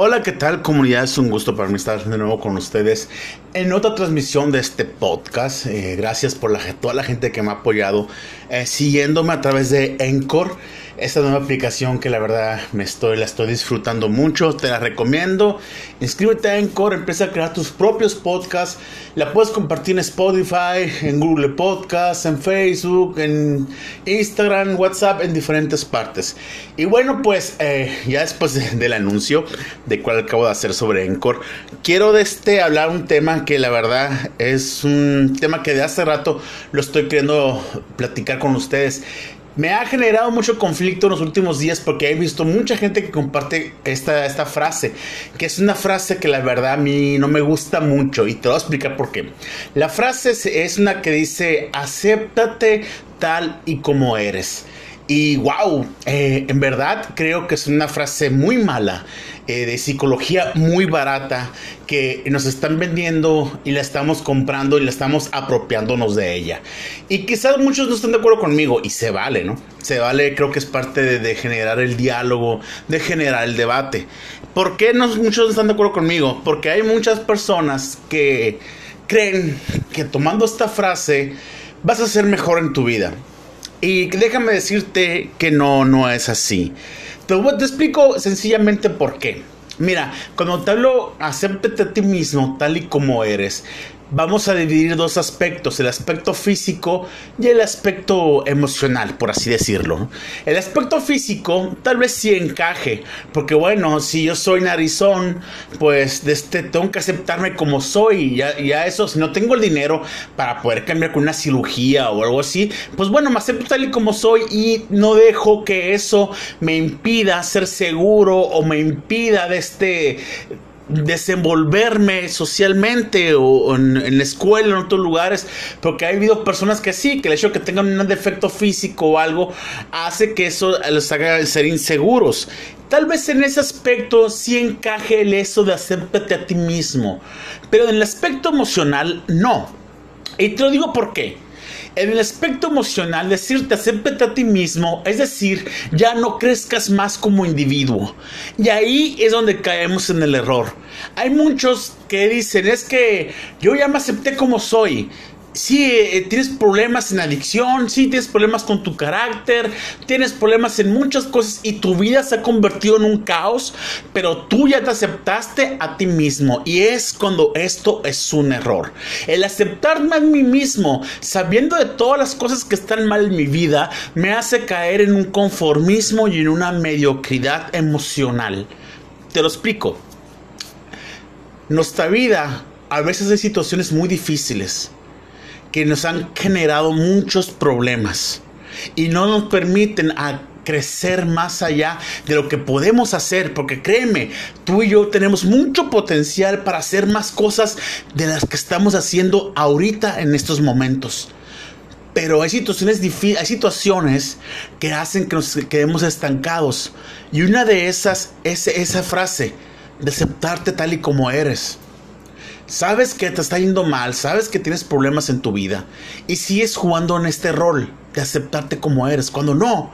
Hola, ¿qué tal comunidad? Es un gusto para mí estar de nuevo con ustedes en otra transmisión de este podcast. Eh, gracias por la, toda la gente que me ha apoyado eh, siguiéndome a través de Encore esta nueva aplicación que la verdad me estoy, la estoy disfrutando mucho, te la recomiendo. Inscríbete a Encore, empieza a crear tus propios podcasts. La puedes compartir en Spotify, en Google Podcasts, en Facebook, en Instagram, WhatsApp, en diferentes partes. Y bueno, pues eh, ya después del anuncio de cuál acabo de hacer sobre Encore, quiero de este hablar un tema que la verdad es un tema que de hace rato lo estoy queriendo platicar con ustedes me ha generado mucho conflicto en los últimos días porque he visto mucha gente que comparte esta, esta frase, que es una frase que la verdad a mí no me gusta mucho y te voy a explicar por qué. La frase es una que dice, acéptate tal y como eres. Y wow, eh, en verdad creo que es una frase muy mala, eh, de psicología muy barata, que nos están vendiendo y la estamos comprando y la estamos apropiándonos de ella. Y quizás muchos no están de acuerdo conmigo, y se vale, ¿no? Se vale, creo que es parte de, generar el diálogo, de generar el debate. ¿Por qué no, muchos no están de acuerdo conmigo? Porque hay muchas personas que creen que tomando esta frase vas a ser mejor en tu vida. Y déjame decirte que no, no es así. Te, explico sencillamente por qué. Mira, cuando te hablo, acéptate a ti mismo tal y como eres vamos a dividir dos aspectos, el aspecto físico y el aspecto emocional, por así decirlo. El aspecto físico tal vez sí encaje, porque bueno, si yo soy narizón, pues este, tengo que aceptarme como soy, ya, ya eso, si no tengo el dinero para poder cambiar con una cirugía o algo así, pues bueno, me acepto tal y como soy y no dejo que eso me impida ser seguro o me impida de este desenvolverme socialmente o, en, la escuela en otros lugares, porque ha habido personas que sí, que el hecho de que tengan un defecto físico o algo hace que eso les haga ser inseguros. Tal vez en ese aspecto sí encaje el eso de acéptate a ti mismo, pero en el aspecto emocional no. Y te lo digo por qué. En el aspecto emocional, decirte acéptate a ti mismo, es decir, ya no crezcas más como individuo. Y ahí es donde caemos en el error. Hay muchos que dicen, es que yo ya me acepté como soy si eh, tienes problemas en adicción, si tienes problemas con tu carácter, tienes problemas en muchas cosas y tu vida se ha convertido en un caos, pero tú ya te aceptaste a ti mismo y es cuando esto es un error. El aceptarme a mí mismo, sabiendo de todas las cosas que están mal en mi vida, me hace caer en un conformismo y en una mediocridad emocional. Te lo explico. Nuestra vida a veces hay situaciones muy difíciles que nos han generado muchos problemas y no nos permiten a crecer más allá de lo que podemos hacer, porque créeme, tú y yo tenemos mucho potencial para hacer más cosas de las que estamos haciendo ahorita en estos momentos. Pero hay situaciones, hay situaciones que hacen que nos quedemos estancados. Y una de esas es esa frase de aceptarte tal y como eres. Sabes que te está yendo mal, sabes que tienes problemas en tu vida. Y sigues jugando en este rol de aceptarte como eres, cuando no,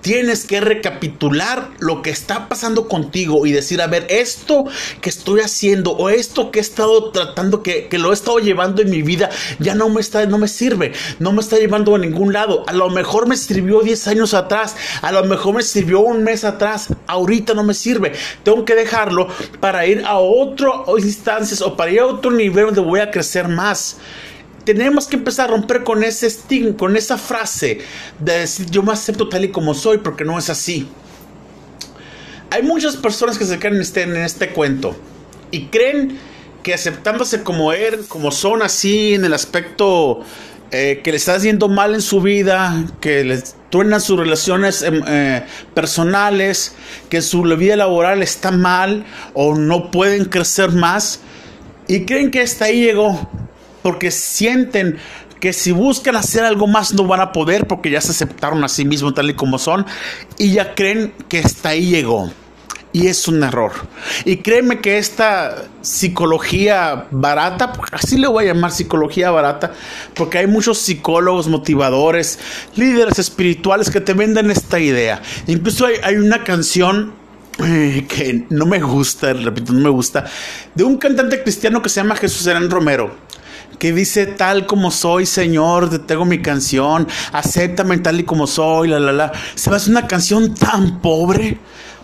tienes que recapitular lo que está pasando contigo y decir, a ver, esto que estoy haciendo o esto que he estado tratando, que, lo he estado llevando en mi vida, ya no me, está, no me sirve, no me está llevando a ningún lado. A lo mejor me sirvió 10 años atrás, a lo mejor me sirvió un mes atrás, ahorita no me sirve. Tengo que dejarlo para ir a otras instancias o para ir a otro nivel donde voy a crecer más tenemos que empezar a romper con ese sting, con esa frase de decir yo me acepto tal y como soy porque no es así. Hay muchas personas que se quedan en este, en este cuento y creen que aceptándose como er, como son así en el aspecto eh, que le está haciendo mal en su vida, que les truenan sus relaciones em, eh, personales, que su vida laboral está mal o no pueden crecer más y creen que hasta ahí llegó porque sienten que si buscan hacer algo más no van a poder porque ya se aceptaron a sí mismos tal y como son y ya creen que hasta ahí llegó. Y es un error. Y créeme que esta psicología barata, así le voy a llamar psicología barata, porque hay muchos psicólogos, motivadores, líderes espirituales que te venden esta idea. Incluso hay, hay una canción eh, que no me gusta, repito, no me gusta, de un cantante cristiano que se llama Jesús Serán Romero que dice tal como soy, Señor, te tengo mi canción, acéptame tal y como soy, la la la. Se va a hacer una canción tan pobre.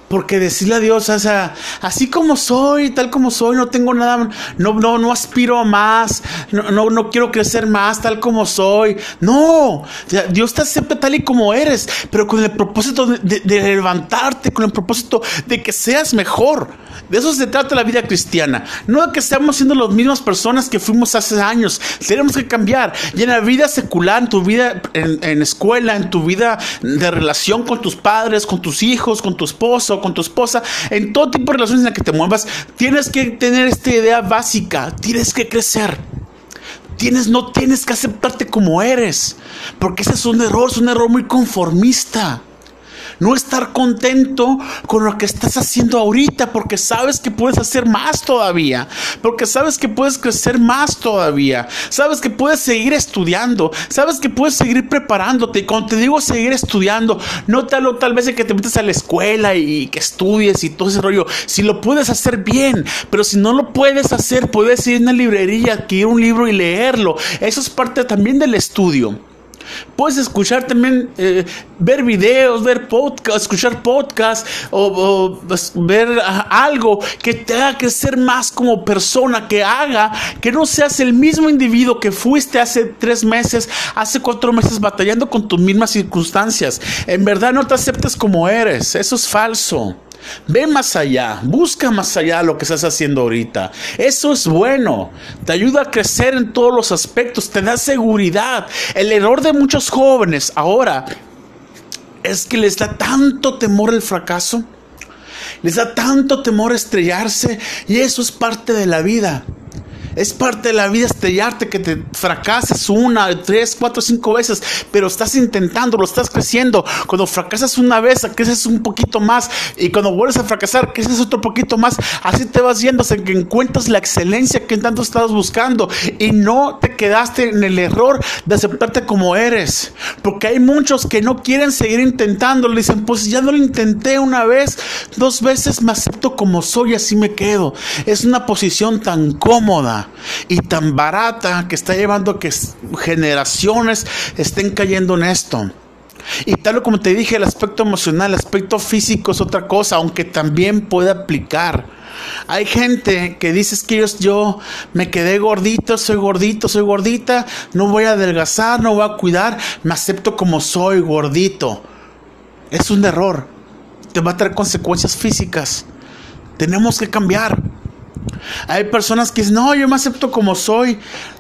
Porque decirle a Dios, o sea, así como soy, tal como soy, no tengo nada, no, no, no aspiro a más, no, no, no quiero crecer más, tal como soy. No, Dios te acepta tal y como eres, pero con el propósito de, levantarte, con el propósito de que seas mejor. De eso se trata la vida cristiana. No de que estemos siendo las mismas personas que fuimos hace años. Tenemos que cambiar. Y en la vida secular, en tu vida en, en escuela, en tu vida de relación con tus padres, con tus hijos, con tu esposo, con tu esposa, en todo tipo de relaciones en las que te muevas, tienes que tener esta idea básica, tienes que crecer. Tienes, no tienes que aceptarte como eres, porque ese es un error, es un error muy conformista no estar contento con lo que estás haciendo ahorita, porque sabes que puedes hacer más todavía, porque sabes que puedes crecer más todavía, sabes que puedes seguir estudiando, sabes que puedes seguir preparándote. Y cuando te digo seguir estudiando, no tal, tal vez de que te metes a la escuela y que estudies y todo ese rollo, si lo puedes hacer bien, pero si no lo puedes hacer, puedes ir a una librería, adquirir un libro y leerlo. Eso es parte también del estudio. Puedes escuchar también, eh, ver videos, ver podcast, escuchar podcast o, pues, ver algo que te haga crecer más como persona, que haga que no seas el mismo individuo que fuiste hace tres meses, hace cuatro meses batallando con tus mismas circunstancias. En verdad no te aceptes como eres, eso es falso. Ve más allá, busca más allá lo que estás haciendo ahorita. Eso es bueno, te ayuda a crecer en todos los aspectos, te da seguridad. El error de muchos jóvenes ahora es que les da tanto temor el fracaso, les da tanto temor estrellarse y eso es parte de la vida. Es parte de la vida estrellarte que te fracases una, tres, cuatro, cinco veces, pero estás intentando, lo estás creciendo. Cuando fracasas una vez, creces un poquito más y cuando vuelves a fracasar, creces otro poquito más. Así te vas yendo hasta que encuentras la excelencia que tanto estabas buscando y no te quedaste en el error de aceptarte como eres. Porque hay muchos que no quieren seguir intentando. Le dicen, pues ya no lo intenté una vez, dos veces me acepto como soy, así me quedo. Es una posición tan cómoda y tan barata que está llevando que generaciones estén cayendo en esto. Y tal como te dije, el aspecto emocional, el aspecto físico es otra cosa, aunque también puede aplicar. Hay gente que dice que yo, yo me quedé gordito, soy gordito, soy gordita, no voy a adelgazar, no voy a cuidar, me acepto como soy gordito. Es un error, te va a traer consecuencias físicas. Tenemos que cambiar. Hay personas que dicen, no, yo me acepto como soy,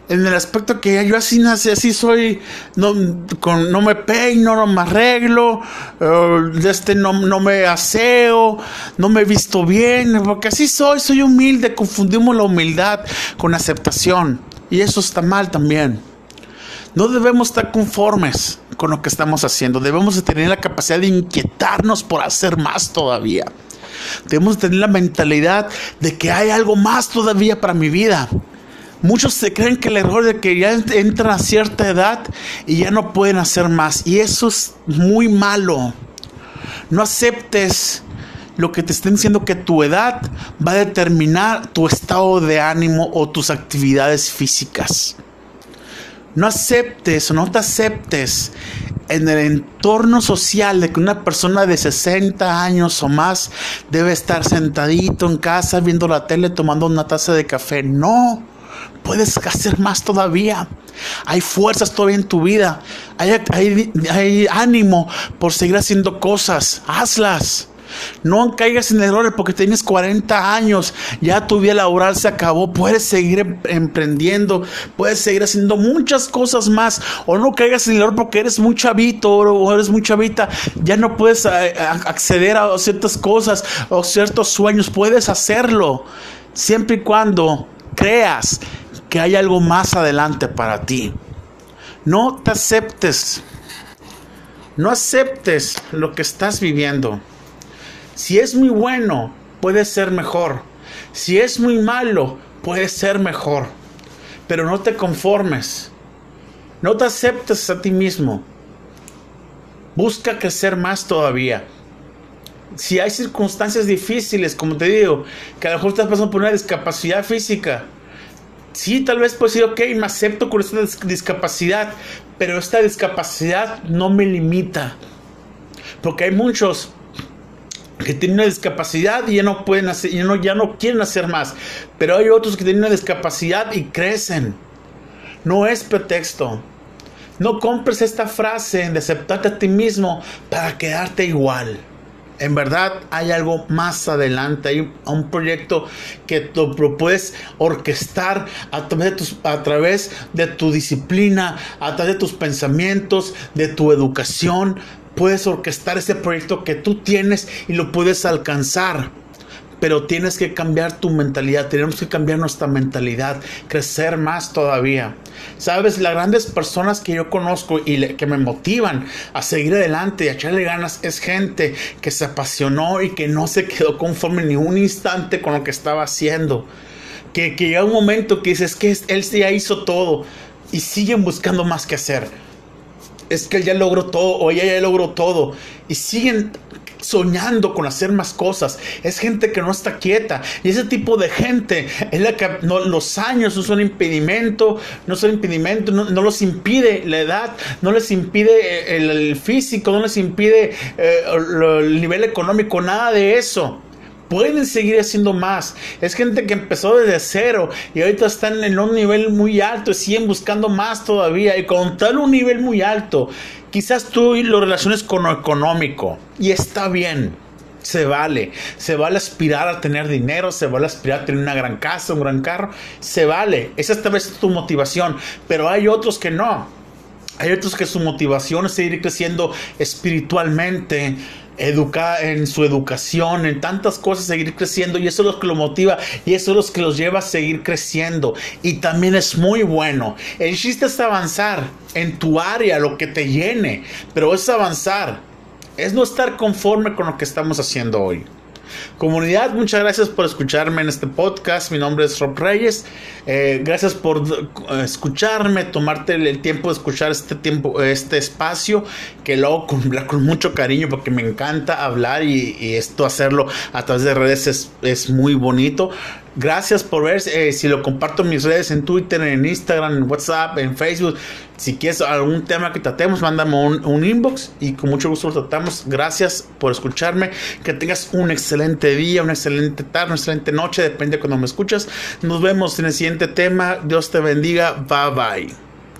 en el aspecto que yo así nací, así soy, no, no me peino, no me arreglo, uh, este, no, no me aseo, no me visto bien, porque así soy, soy humilde, confundimos la humildad con aceptación, y eso está mal también. No debemos estar conformes con lo que estamos haciendo, debemos de tener la capacidad de inquietarnos por hacer más todavía. Debemos tener la mentalidad de que hay algo más todavía para mi vida. Muchos se creen que el error de que ya entran a cierta edad y ya no pueden hacer más. Y eso es muy malo. No aceptes lo que te estén diciendo que tu edad va a determinar tu estado de ánimo o tus actividades físicas. No aceptes o no te aceptes en el entorno social de que una persona de 60 años o más debe estar sentadito en casa viendo la tele tomando una taza de café. No, puedes hacer más todavía. Hay fuerzas todavía en tu vida. Hay, hay, hay ánimo por seguir haciendo cosas. Hazlas. No caigas en errores porque tienes 40 años, ya tu vida laboral se acabó, puedes seguir em-, emprendiendo, puedes seguir haciendo muchas cosas más, o no caigas en error porque eres muy chavito o eres muy chavita, ya no puedes eh, acceder a ciertas cosas o ciertos sueños, puedes hacerlo, siempre y cuando creas que hay algo más adelante para ti. No te aceptes. No aceptes lo que estás viviendo. Si es muy bueno, puede ser mejor. Si es muy malo, puede ser mejor. Pero no te conformes. No te aceptes a ti mismo. Busca crecer más todavía. Si hay circunstancias difíciles, como te digo, que a lo mejor estás pasando por una discapacidad física, sí, tal vez puedes decir, ok, me acepto con esta discapacidad, pero esta discapacidad no me limita. Porque hay muchos que tienen una discapacidad y ya no pueden hacer, ya no, ya no quieren hacer más. Pero hay otros que tienen una discapacidad y crecen. No es pretexto. No compres esta frase de aceptarte a ti mismo para quedarte igual. En verdad hay algo más adelante, hay un proyecto que tú puedes orquestar a través, de tus, a través de tu disciplina, a través de tus pensamientos, de tu educación, puedes orquestar ese proyecto que tú tienes y lo puedes alcanzar. Pero tienes que cambiar tu mentalidad, tenemos que cambiar nuestra mentalidad, crecer más todavía. Sabes, las grandes personas que yo conozco y que me motivan a seguir adelante y a echarle ganas es gente que se apasionó y que no se quedó conforme ni un instante con lo que estaba haciendo. Que, que llega un momento que dices que él ya hizo todo y siguen buscando más que hacer es que él ya logró todo o ella ya logró todo y siguen soñando con hacer más cosas. Es gente que no está quieta. Y ese tipo de gente es la que no, los años no son impedimento, no son impedimento, no, los impide la edad, no les impide el, físico, no les impide eh, el nivel económico, nada de eso pueden seguir haciendo más. Es gente que empezó desde cero y ahorita están en un nivel muy alto y siguen buscando más todavía y con tal un nivel muy alto. Quizás tú lo relaciones con lo económico y está bien. Se vale, se vale aspirar a tener dinero, se vale aspirar a tener una gran casa, un gran carro, se vale, esa esta vez tu motivación, pero hay otros que no, hay otros que su motivación es seguir creciendo espiritualmente, educar en su educación, en tantas cosas, seguir creciendo y eso es lo que lo motiva y eso es lo que los lleva a seguir creciendo y también es muy bueno. El chiste es avanzar en tu área, lo que te llene, pero es avanzar, es no estar conforme con lo que estamos haciendo hoy. Comunidad, muchas gracias por escucharme en este podcast. Mi nombre es Rob Reyes. Eh, gracias por eh, escucharme, tomarte el tiempo de escuchar este tiempo, este espacio que lo hago con, mucho cariño porque me encanta hablar y, esto hacerlo a través de redes es, es muy bonito. Gracias por ver. Eh, si lo comparto en mis redes, en Twitter, en Instagram, en WhatsApp, en Facebook. Si quieres algún tema que tratemos, mándame un, inbox y con mucho gusto lo tratamos. Gracias por escucharme. Que tengas un excelente día, una excelente tarde, una excelente noche, depende de cuando me escuchas. Nos vemos en el siguiente tema. Dios te bendiga. Bye bye.